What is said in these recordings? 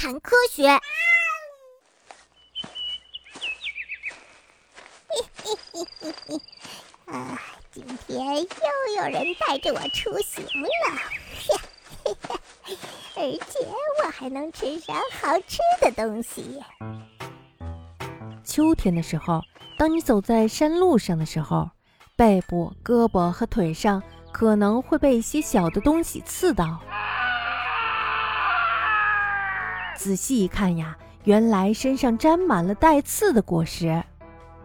谈科学。嘿嘿嘿嘿，啊，今天又有人带着我出行了，而且我还能吃上好吃的东西。秋天的时候，当你走在山路上的时候，背部、胳膊和腿上可能会被一些小的东西刺到。仔细一看呀，原来身上沾满了带刺的果实。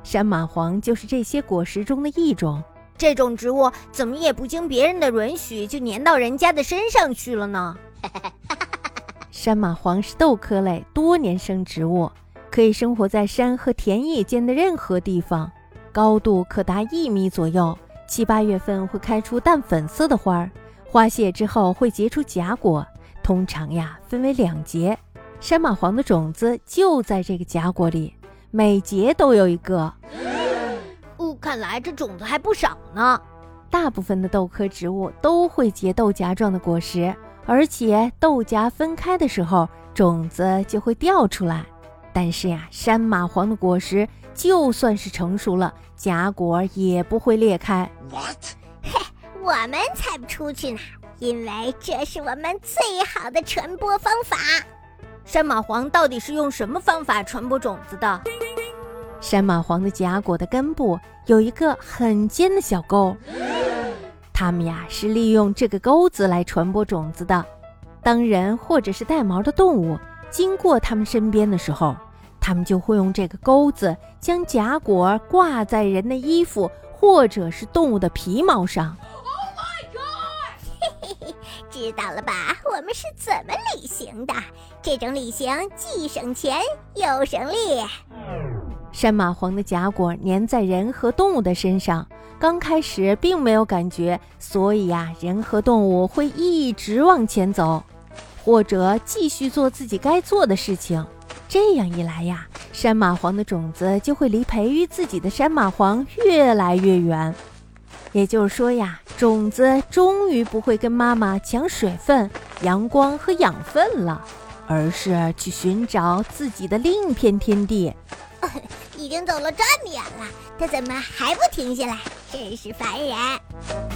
山蚂蟥就是这些果实中的一种。这种植物怎么也不经别人的允许就粘到人家的身上去了呢？山蚂蟥是豆科类多年生植物，可以生活在山和田野间的任何地方，高度可达一米左右。七八月份会开出淡粉色的花儿，花谢之后会结出荚果，通常呀分为两节。山蚂蟥的种子就在这个荚果里。每节都有一个，哦，看来这种子还不少呢。大部分的豆科植物都会结豆荚状的果实，而且豆荚分开的时候，种子就会掉出来。但是呀，山蚂蟥的果实就算是成熟了，荚果也不会裂开。What？嘿，我们才不出去呢，因为这是我们最好的传播方法。山蚂蟥到底是用什么方法传播种子的？山蚂蟥的荚果的根部有一个很尖的小钩，它们呀是利用这个钩子来传播种子的。当人或者是带毛的动物经过它们身边的时候，它们就会用这个钩子将荚果挂在人的衣服或者是动物的皮毛上。知道了吧？我们是怎么旅行的？这种旅行既省钱又省力。山蚂蟥的荚果粘在人和动物的身上，刚开始并没有感觉，所以呀，人和动物会一直往前走，或者继续做自己该做的事情。这样一来呀，山蚂蟥的种子就会离培育自己的山蚂蟥越来越远。也就是说呀，种子终于不会跟妈妈抢水分、阳光和养分了，而是去寻找自己的另一片天地。已经走了这么远了，它怎么还不停下来？真是烦人！